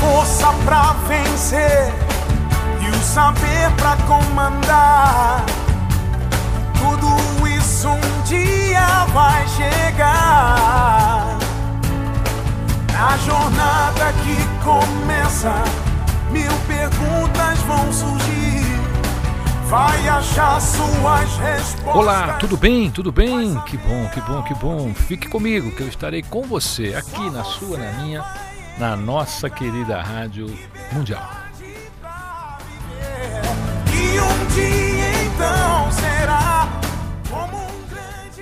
Força pra vencer e o saber pra comandar. Tudo isso um dia vai chegar. Na jornada que começa, mil perguntas vão surgir. Vai achar suas respostas. Olá, tudo bem? Tudo bem? Que bom, que bom, que bom. Fique comigo que eu estarei com você aqui na sua, na minha, na nossa querida Rádio Mundial.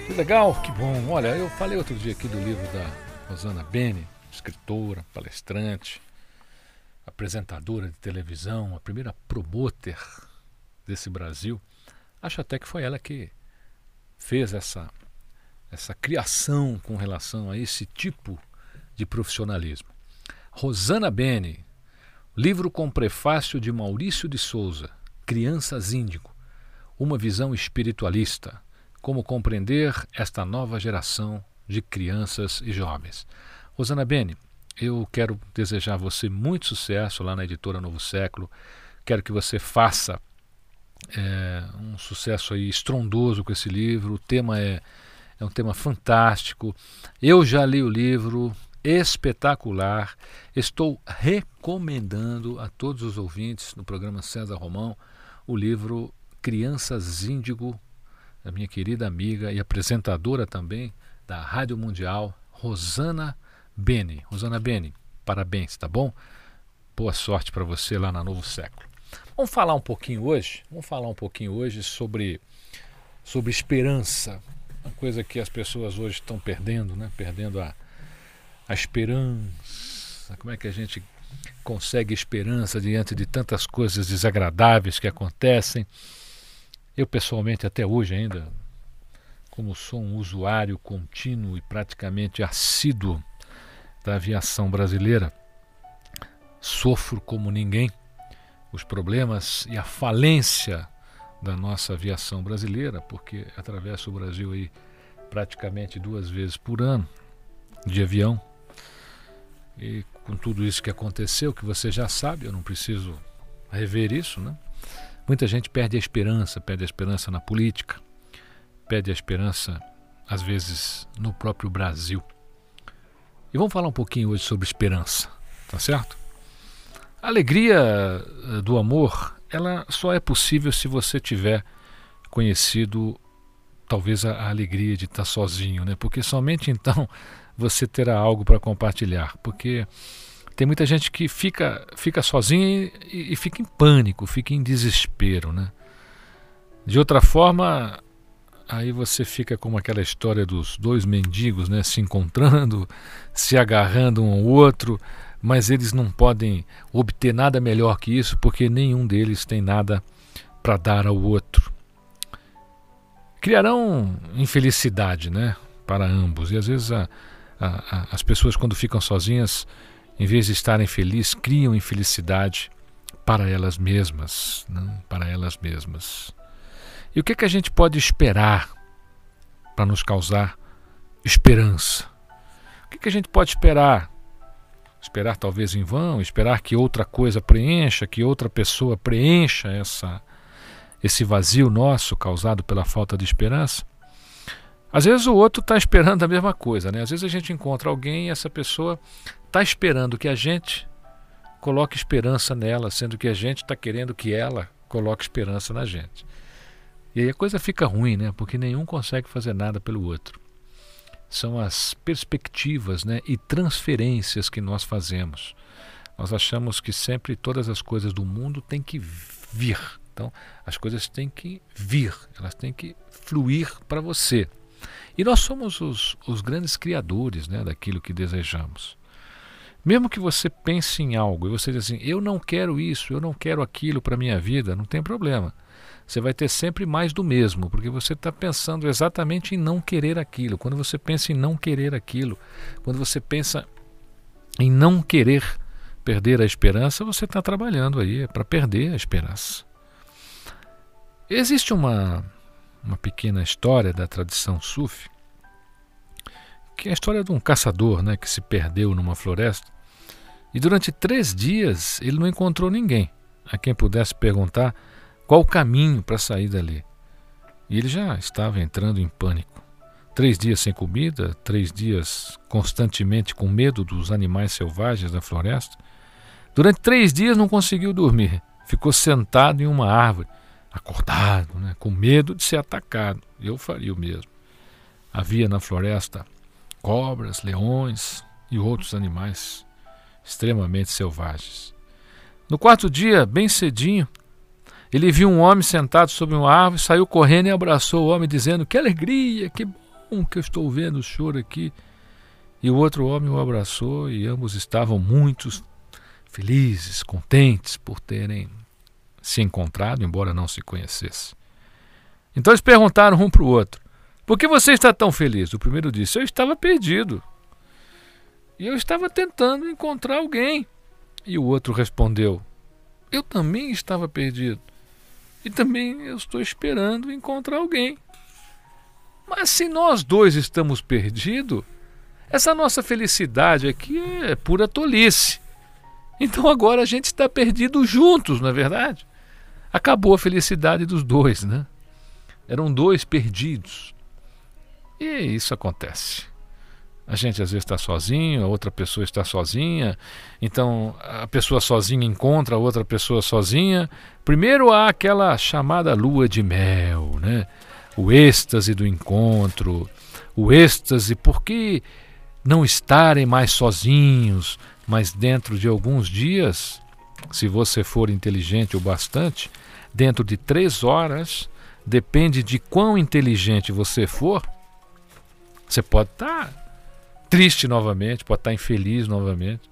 Que legal, que bom. Olha, eu falei outro dia aqui do livro da Rosana Bene, escritora, palestrante, apresentadora de televisão, a primeira promoter desse Brasil. Acho até que foi ela que fez essa essa criação com relação a esse tipo de profissionalismo. Rosana Bene, livro com prefácio de Maurício de Souza, Crianças Índigo, uma visão espiritualista, como compreender esta nova geração de crianças e jovens. Rosana Bene, eu quero desejar a você muito sucesso lá na editora Novo Século. Quero que você faça é, um sucesso aí estrondoso com esse livro. O tema é, é um tema fantástico. Eu já li o livro, espetacular. Estou recomendando a todos os ouvintes no programa César Romão o livro Crianças Índigo, da minha querida amiga e apresentadora também da Rádio Mundial, Rosana Bene. Rosana Bene, parabéns, tá bom? Boa sorte para você lá na Novo Século. Vamos falar um pouquinho hoje, vamos falar um pouquinho hoje sobre sobre esperança, uma coisa que as pessoas hoje estão perdendo, né? Perdendo a a esperança. Como é que a gente consegue esperança diante de tantas coisas desagradáveis que acontecem? Eu, pessoalmente, até hoje ainda, como sou um usuário contínuo e praticamente assíduo da aviação brasileira, sofro como ninguém os problemas e a falência da nossa aviação brasileira, porque atravesso o Brasil aí praticamente duas vezes por ano de avião. E com tudo isso que aconteceu, que você já sabe, eu não preciso rever isso, né? Muita gente perde a esperança, perde a esperança na política, perde a esperança, às vezes, no próprio Brasil. E vamos falar um pouquinho hoje sobre esperança, tá certo? A alegria eh, do amor, ela só é possível se você tiver conhecido talvez a, a alegria de estar sozinho, né? Porque somente então você terá algo para compartilhar, porque tem muita gente que fica fica sozinha e, e fica em pânico, fica em desespero, né? De outra forma, aí você fica como aquela história dos dois mendigos, né, se encontrando, se agarrando um ao outro, mas eles não podem obter nada melhor que isso porque nenhum deles tem nada para dar ao outro. Criarão infelicidade, né, para ambos. E às vezes a, as pessoas quando ficam sozinhas, em vez de estarem felizes, criam infelicidade para elas mesmas, né, para elas mesmas. E o que, é que a gente pode esperar para nos causar esperança? O que, é que a gente pode esperar? Esperar talvez em vão, esperar que outra coisa preencha, que outra pessoa preencha essa, esse vazio nosso causado pela falta de esperança? Às vezes o outro está esperando a mesma coisa, né? Às vezes a gente encontra alguém e essa pessoa está esperando que a gente coloque esperança nela, sendo que a gente está querendo que ela coloque esperança na gente. E aí a coisa fica ruim, né? Porque nenhum consegue fazer nada pelo outro. São as perspectivas né? e transferências que nós fazemos. Nós achamos que sempre todas as coisas do mundo têm que vir. Então, as coisas têm que vir, elas têm que fluir para você. E nós somos os, os grandes criadores né, daquilo que desejamos. Mesmo que você pense em algo e você diz assim, eu não quero isso, eu não quero aquilo para minha vida, não tem problema. Você vai ter sempre mais do mesmo, porque você está pensando exatamente em não querer aquilo. Quando você pensa em não querer aquilo, quando você pensa em não querer perder a esperança, você está trabalhando aí para perder a esperança. Existe uma, uma pequena história da tradição sufi, que é a história de um caçador né, que se perdeu numa floresta e durante três dias ele não encontrou ninguém a quem pudesse perguntar qual o caminho para sair dali. E ele já estava entrando em pânico. Três dias sem comida, três dias constantemente com medo dos animais selvagens da floresta. Durante três dias não conseguiu dormir. Ficou sentado em uma árvore, acordado, né, com medo de ser atacado. Eu faria o mesmo. Havia na floresta cobras, leões e outros animais extremamente selvagens. No quarto dia, bem cedinho, ele viu um homem sentado sobre uma árvore, saiu correndo e abraçou o homem, dizendo: Que alegria, que bom que eu estou vendo o choro aqui. E o outro homem o abraçou e ambos estavam muito felizes, contentes por terem se encontrado, embora não se conhecessem. Então eles perguntaram um para o outro: por que você está tão feliz? O primeiro disse: Eu estava perdido. E eu estava tentando encontrar alguém. E o outro respondeu: Eu também estava perdido. E também eu estou esperando encontrar alguém. Mas se nós dois estamos perdidos, essa nossa felicidade aqui é pura tolice. Então agora a gente está perdido juntos, não é verdade? Acabou a felicidade dos dois, né? Eram dois perdidos. E isso acontece. A gente às vezes está sozinho, a outra pessoa está sozinha, então a pessoa sozinha encontra a outra pessoa sozinha. Primeiro há aquela chamada lua de mel, né? o êxtase do encontro, o êxtase, por que não estarem mais sozinhos, mas dentro de alguns dias, se você for inteligente o bastante, dentro de três horas, depende de quão inteligente você for, você pode estar tá triste novamente, pode estar tá infeliz novamente.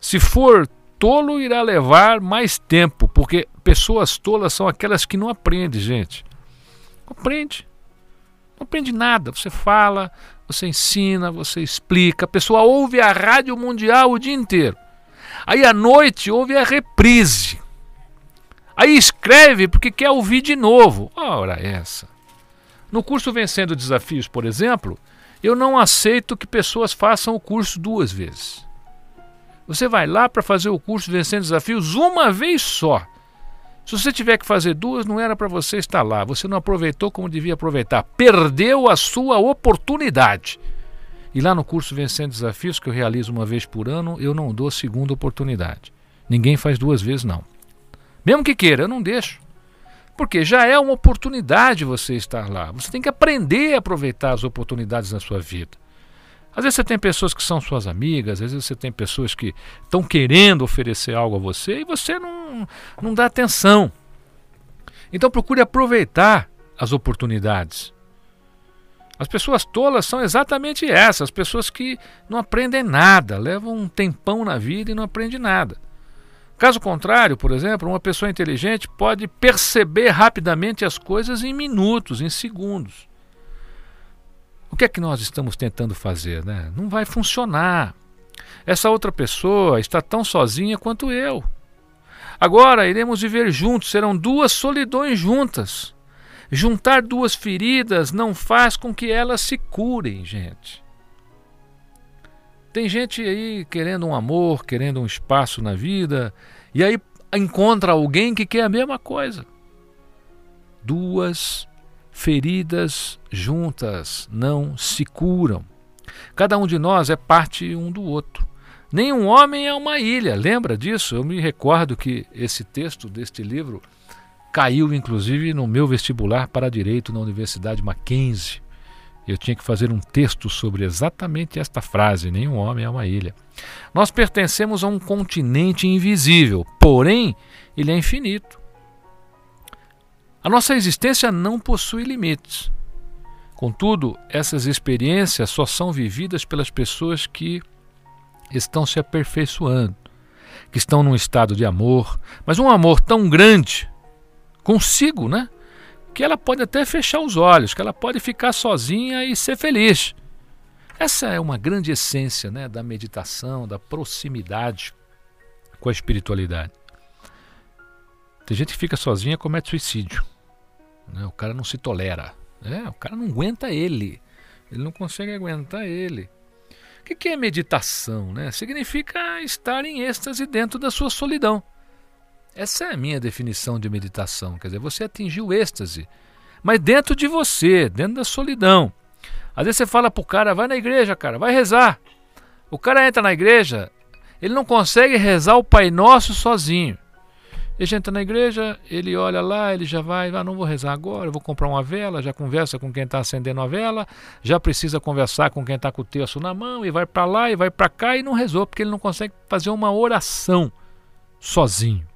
Se for tolo, irá levar mais tempo, porque pessoas tolas são aquelas que não aprendem, gente. Aprende. Não aprende nada. Você fala, você ensina, você explica. A pessoa ouve a Rádio Mundial o dia inteiro. Aí à noite ouve a reprise. Aí escreve porque quer ouvir de novo. Ora, essa. No curso Vencendo Desafios, por exemplo, eu não aceito que pessoas façam o curso duas vezes. Você vai lá para fazer o curso Vencendo Desafios uma vez só. Se você tiver que fazer duas, não era para você estar lá. Você não aproveitou como devia aproveitar. Perdeu a sua oportunidade. E lá no curso Vencendo Desafios, que eu realizo uma vez por ano, eu não dou segunda oportunidade. Ninguém faz duas vezes, não. Mesmo que queira, eu não deixo. Porque já é uma oportunidade você estar lá. Você tem que aprender a aproveitar as oportunidades na sua vida. Às vezes você tem pessoas que são suas amigas, às vezes você tem pessoas que estão querendo oferecer algo a você e você não, não dá atenção. Então procure aproveitar as oportunidades. As pessoas tolas são exatamente essas, as pessoas que não aprendem nada, levam um tempão na vida e não aprendem nada. Caso contrário, por exemplo, uma pessoa inteligente pode perceber rapidamente as coisas em minutos, em segundos. O que é que nós estamos tentando fazer? Né? Não vai funcionar. Essa outra pessoa está tão sozinha quanto eu. Agora iremos viver juntos, serão duas solidões juntas. Juntar duas feridas não faz com que elas se curem, gente. Tem gente aí querendo um amor, querendo um espaço na vida, e aí encontra alguém que quer a mesma coisa. Duas feridas juntas não se curam. Cada um de nós é parte um do outro. Nenhum homem é uma ilha, lembra disso? Eu me recordo que esse texto deste livro caiu inclusive no meu vestibular para direito na Universidade Mackenzie eu tinha que fazer um texto sobre exatamente esta frase: nenhum homem é uma ilha. Nós pertencemos a um continente invisível, porém, ele é infinito. A nossa existência não possui limites. Contudo, essas experiências só são vividas pelas pessoas que estão se aperfeiçoando, que estão num estado de amor, mas um amor tão grande consigo, né? Que ela pode até fechar os olhos, que ela pode ficar sozinha e ser feliz. Essa é uma grande essência né, da meditação, da proximidade com a espiritualidade. Tem gente que fica sozinha e comete suicídio. Né? O cara não se tolera. Né? O cara não aguenta ele. Ele não consegue aguentar ele. O que é meditação? Né? Significa estar em êxtase dentro da sua solidão. Essa é a minha definição de meditação. Quer dizer, você atingiu o êxtase, mas dentro de você, dentro da solidão. Às vezes você fala pro cara, vai na igreja, cara, vai rezar. O cara entra na igreja, ele não consegue rezar o Pai Nosso sozinho. Ele entra na igreja, ele olha lá, ele já vai, ah, não vou rezar agora, vou comprar uma vela, já conversa com quem está acendendo a vela, já precisa conversar com quem está com o terço na mão, e vai para lá e vai para cá e não rezou, porque ele não consegue fazer uma oração sozinho.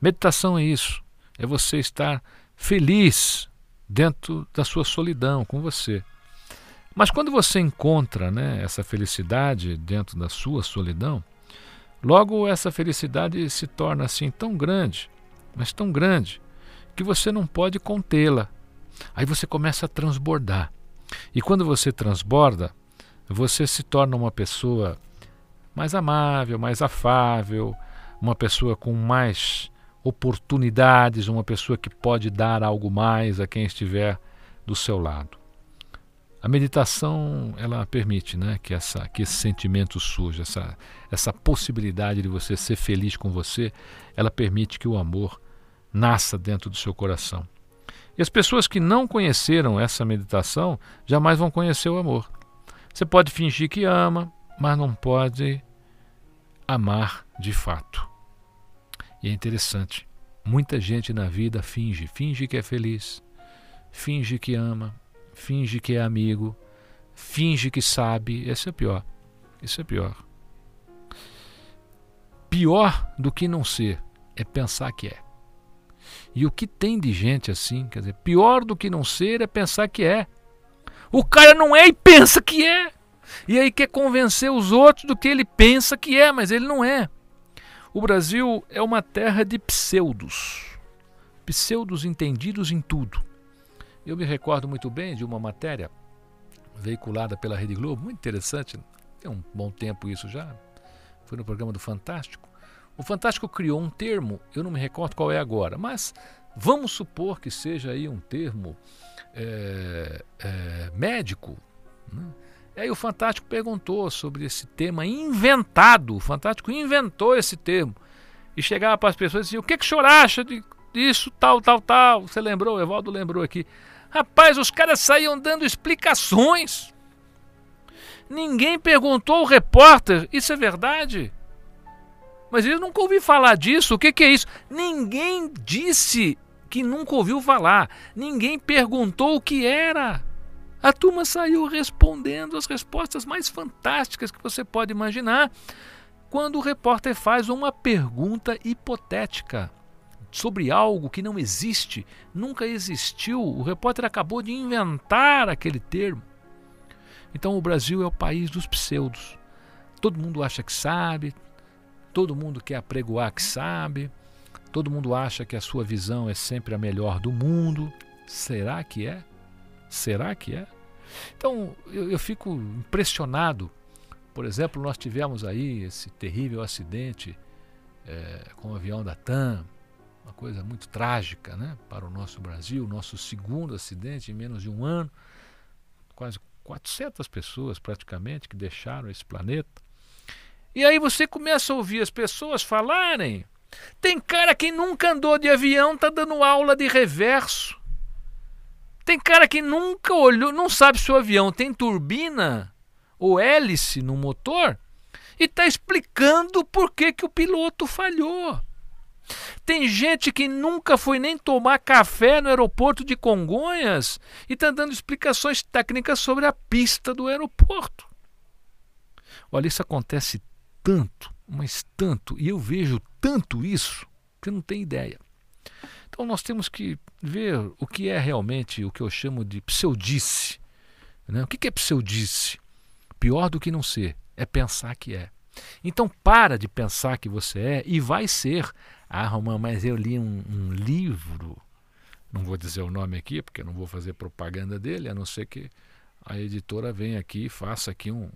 Meditação é isso, é você estar feliz dentro da sua solidão com você. Mas quando você encontra né, essa felicidade dentro da sua solidão, logo essa felicidade se torna assim tão grande, mas tão grande, que você não pode contê-la. Aí você começa a transbordar. E quando você transborda, você se torna uma pessoa mais amável, mais afável, uma pessoa com mais oportunidades, uma pessoa que pode dar algo mais a quem estiver do seu lado. A meditação ela permite, né, que essa que esse sentimento surja, essa essa possibilidade de você ser feliz com você, ela permite que o amor nasça dentro do seu coração. E as pessoas que não conheceram essa meditação jamais vão conhecer o amor. Você pode fingir que ama, mas não pode amar de fato. E é interessante. Muita gente na vida finge, finge que é feliz, finge que ama, finge que é amigo, finge que sabe. Esse é pior. Isso é pior. Pior do que não ser é pensar que é. E o que tem de gente assim, quer dizer, pior do que não ser é pensar que é. O cara não é e pensa que é. E aí quer convencer os outros do que ele pensa que é, mas ele não é. O Brasil é uma terra de pseudos, pseudos entendidos em tudo. Eu me recordo muito bem de uma matéria veiculada pela Rede Globo, muito interessante, tem um bom tempo isso já, foi no programa do Fantástico. O Fantástico criou um termo, eu não me recordo qual é agora, mas vamos supor que seja aí um termo é, é, médico. Né? E aí o Fantástico perguntou sobre esse tema inventado. O Fantástico inventou esse termo. E chegava para as pessoas e dizia: O que, que o senhor acha disso, tal, tal, tal? Você lembrou? O Evaldo lembrou aqui. Rapaz, os caras saíam dando explicações. Ninguém perguntou ao repórter: Isso é verdade? Mas eu nunca ouvi falar disso. O que, que é isso? Ninguém disse que nunca ouviu falar. Ninguém perguntou o que era. A turma saiu respondendo as respostas mais fantásticas que você pode imaginar quando o repórter faz uma pergunta hipotética sobre algo que não existe, nunca existiu. O repórter acabou de inventar aquele termo. Então o Brasil é o país dos pseudos. Todo mundo acha que sabe, todo mundo quer apregoar que sabe, todo mundo acha que a sua visão é sempre a melhor do mundo. Será que é? Será que é? Então eu, eu fico impressionado. Por exemplo, nós tivemos aí esse terrível acidente é, com o avião da TAM, uma coisa muito trágica né, para o nosso Brasil, nosso segundo acidente em menos de um ano, quase 400 pessoas praticamente que deixaram esse planeta. E aí você começa a ouvir as pessoas falarem. Tem cara que nunca andou de avião, tá dando aula de reverso. Tem cara que nunca olhou, não sabe se o avião tem turbina ou hélice no motor e está explicando por que, que o piloto falhou. Tem gente que nunca foi nem tomar café no aeroporto de Congonhas e está dando explicações técnicas sobre a pista do aeroporto. Olha, isso acontece tanto, mas tanto, e eu vejo tanto isso que eu não tenho ideia. Então nós temos que ver o que é realmente o que eu chamo de pseudice. Né? O que é pseudice? Pior do que não ser é pensar que é. Então para de pensar que você é e vai ser. Ah, Romão, mas eu li um, um livro, não vou dizer o nome aqui, porque não vou fazer propaganda dele, a não ser que a editora venha aqui e faça aqui um,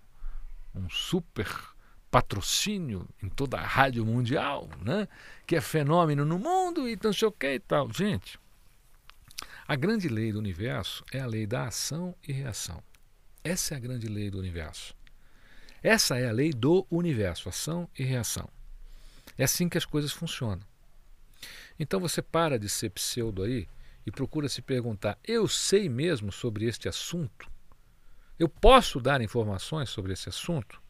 um super patrocínio em toda a rádio mundial, né? que é fenômeno no mundo e não sei o que e tal. Gente, a grande lei do universo é a lei da ação e reação. Essa é a grande lei do universo. Essa é a lei do universo, ação e reação. É assim que as coisas funcionam. Então você para de ser pseudo aí e procura se perguntar: eu sei mesmo sobre este assunto? Eu posso dar informações sobre esse assunto?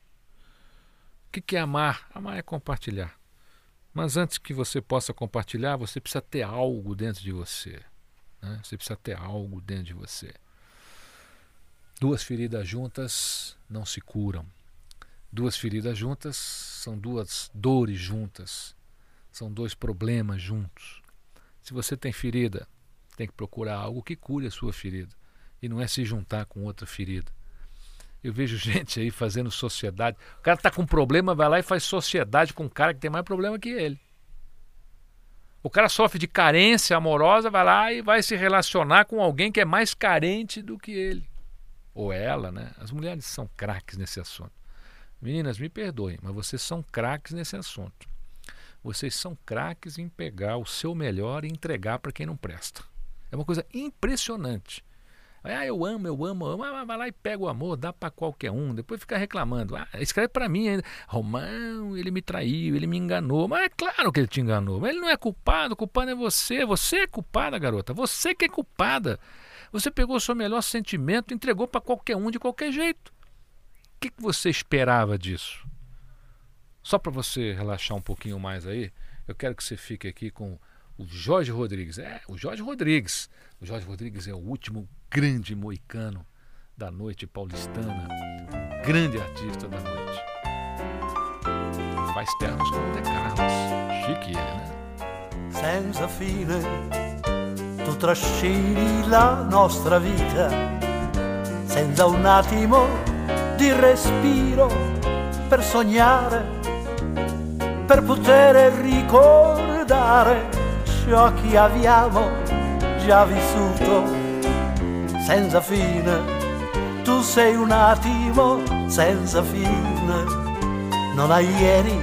O que é amar? Amar é compartilhar. Mas antes que você possa compartilhar, você precisa ter algo dentro de você. Né? Você precisa ter algo dentro de você. Duas feridas juntas não se curam. Duas feridas juntas são duas dores juntas. São dois problemas juntos. Se você tem ferida, tem que procurar algo que cure a sua ferida. E não é se juntar com outra ferida. Eu vejo gente aí fazendo sociedade. O cara está com problema, vai lá e faz sociedade com um cara que tem mais problema que ele. O cara sofre de carência amorosa, vai lá e vai se relacionar com alguém que é mais carente do que ele ou ela, né? As mulheres são craques nesse assunto. Meninas, me perdoem, mas vocês são craques nesse assunto. Vocês são craques em pegar o seu melhor e entregar para quem não presta. É uma coisa impressionante. Ah, eu amo, eu amo, eu amo. Ah, vai lá e pega o amor, dá para qualquer um. Depois fica reclamando. Ah, escreve para mim ainda. Romão, ele me traiu, ele me enganou. Mas é claro que ele te enganou. Mas ele não é culpado, o culpado é você. Você é culpada, garota. Você que é culpada. Você pegou o seu melhor sentimento e entregou para qualquer um de qualquer jeito. O que, que você esperava disso? Só para você relaxar um pouquinho mais aí, eu quero que você fique aqui com o Jorge Rodrigues. É, o Jorge Rodrigues. O Jorge Rodrigues é o último grande moicano da noite paulistana, grande artista da noite. Faz ternos com o De Carlos. Chique ele, né? Senza fine tu trascini la nostra vita senza un attimo di respiro per sognare, per poter ricordare ciò che abbiamo già vissuto senza fine. Tu sei un attimo senza fine, non hai ieri,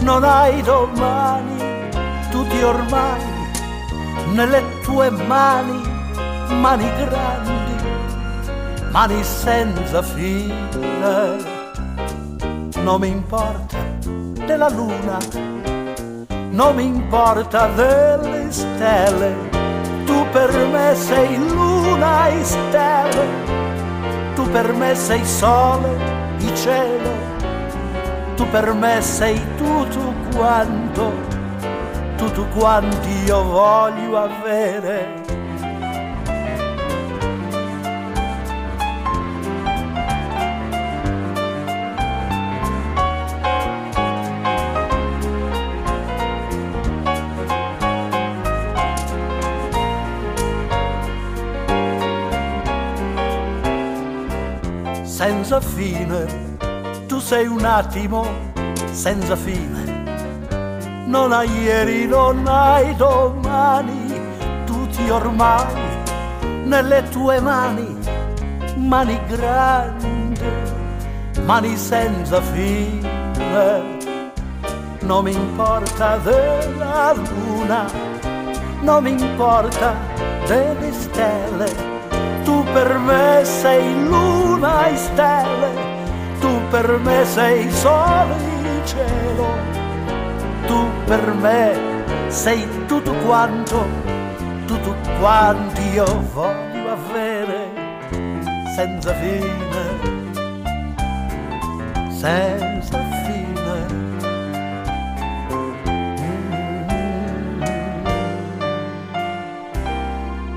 non hai domani, tutti ormai nelle tue mani, mani grandi, mani senza fine. Non mi importa della luna, non mi importa delle stelle, tu per me sei luna e stelle, tu per me sei sole e cielo, tu per me sei tutto quanto tutto quanto io voglio avere. Senza fine, tu sei un attimo senza fine. Non hai ieri, non hai domani, tutti ormai nelle tue mani, mani grandi, mani senza fine. Non mi importa della luna, non mi importa delle stelle, per me sei luna e stelle, tu per me sei sole e cielo tu per me sei tutto quanto, tutto quanto io voglio avere, senza fine, senza fine.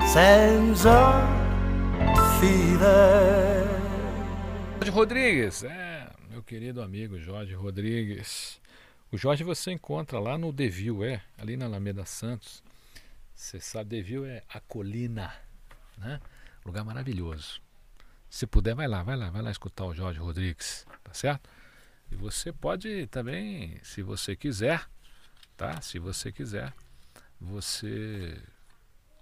Senza fine. Jorge Rodrigues, é, meu querido amigo Jorge Rodrigues. O Jorge você encontra lá no Devil, é, ali na Alameda Santos. Você sabe, Devil é a colina, né? Lugar maravilhoso. Se puder, vai lá, vai lá, vai lá escutar o Jorge Rodrigues, tá certo? E você pode também, se você quiser, tá? Se você quiser, você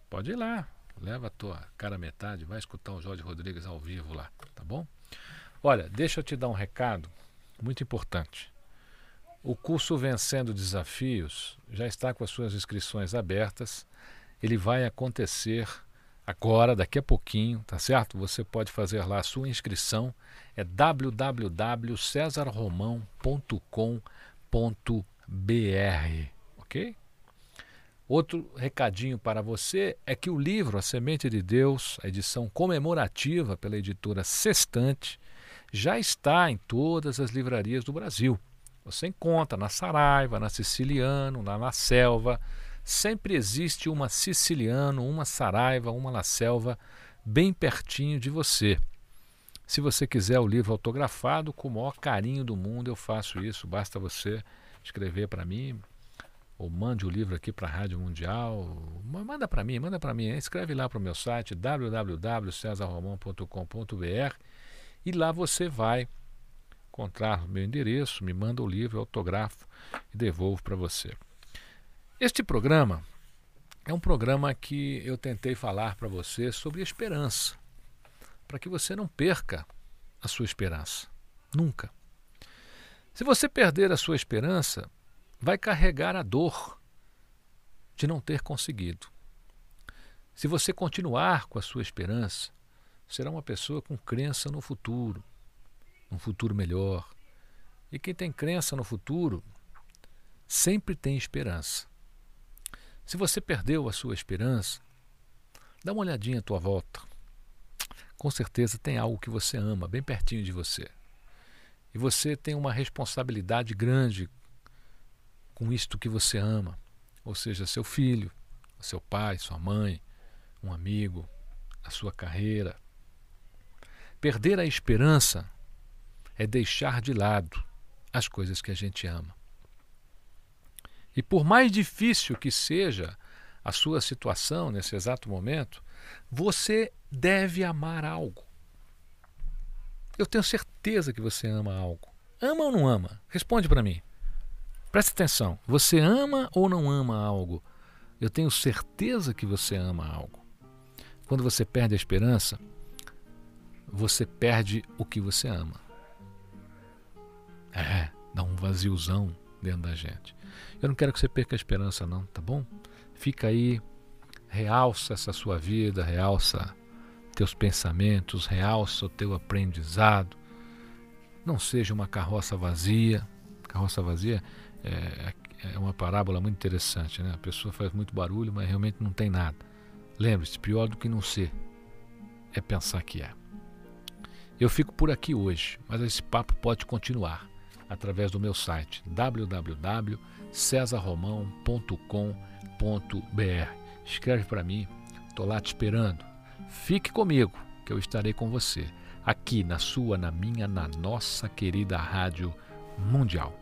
pode ir lá, leva a tua cara metade, vai escutar o Jorge Rodrigues ao vivo lá, tá bom? Olha, deixa eu te dar um recado muito importante. O curso Vencendo Desafios já está com as suas inscrições abertas. Ele vai acontecer agora, daqui a pouquinho, tá certo? Você pode fazer lá a sua inscrição. É www.cesarromão.com.br, ok? Outro recadinho para você é que o livro A Semente de Deus, a edição comemorativa pela editora Sextante, já está em todas as livrarias do Brasil. Você encontra na Saraiva, na Siciliano, na La Selva. Sempre existe uma Siciliano, uma Saraiva, uma La Selva bem pertinho de você. Se você quiser o livro autografado, com o maior carinho do mundo, eu faço isso. Basta você escrever para mim, ou mande o livro aqui para a Rádio Mundial. Manda para mim, manda para mim. Escreve lá para o meu site www.cesarromão.com.br e lá você vai encontrar o meu endereço, me manda o livro, autografo e devolvo para você. Este programa é um programa que eu tentei falar para você sobre esperança, para que você não perca a sua esperança. Nunca. Se você perder a sua esperança, vai carregar a dor de não ter conseguido. Se você continuar com a sua esperança, será uma pessoa com crença no futuro, um futuro melhor. E quem tem crença no futuro sempre tem esperança. Se você perdeu a sua esperança, dá uma olhadinha à tua volta. Com certeza tem algo que você ama bem pertinho de você. E você tem uma responsabilidade grande com isto que você ama, ou seja, seu filho, seu pai, sua mãe, um amigo, a sua carreira, Perder a esperança é deixar de lado as coisas que a gente ama. E por mais difícil que seja a sua situação nesse exato momento, você deve amar algo. Eu tenho certeza que você ama algo. Ama ou não ama? Responde para mim. Preste atenção. Você ama ou não ama algo? Eu tenho certeza que você ama algo. Quando você perde a esperança, você perde o que você ama. É, dá um vaziozão dentro da gente. Eu não quero que você perca a esperança, não, tá bom? Fica aí, realça essa sua vida, realça teus pensamentos, realça o teu aprendizado. Não seja uma carroça vazia. Carroça vazia é, é uma parábola muito interessante, né? A pessoa faz muito barulho, mas realmente não tem nada. Lembre-se, pior do que não ser é pensar que é. Eu fico por aqui hoje, mas esse papo pode continuar através do meu site www.cesarromão.com.br. Escreve para mim, estou lá te esperando. Fique comigo, que eu estarei com você, aqui na sua, na minha, na nossa querida Rádio Mundial.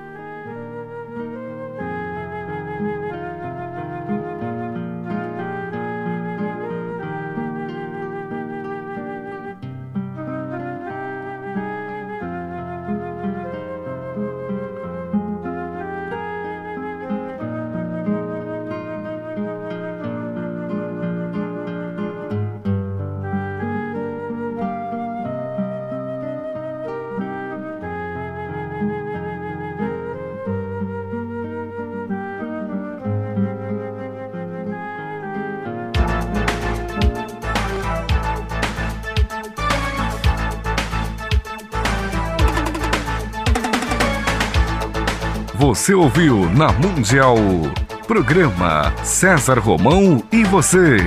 Você ouviu na Mundial. Programa César Romão e você.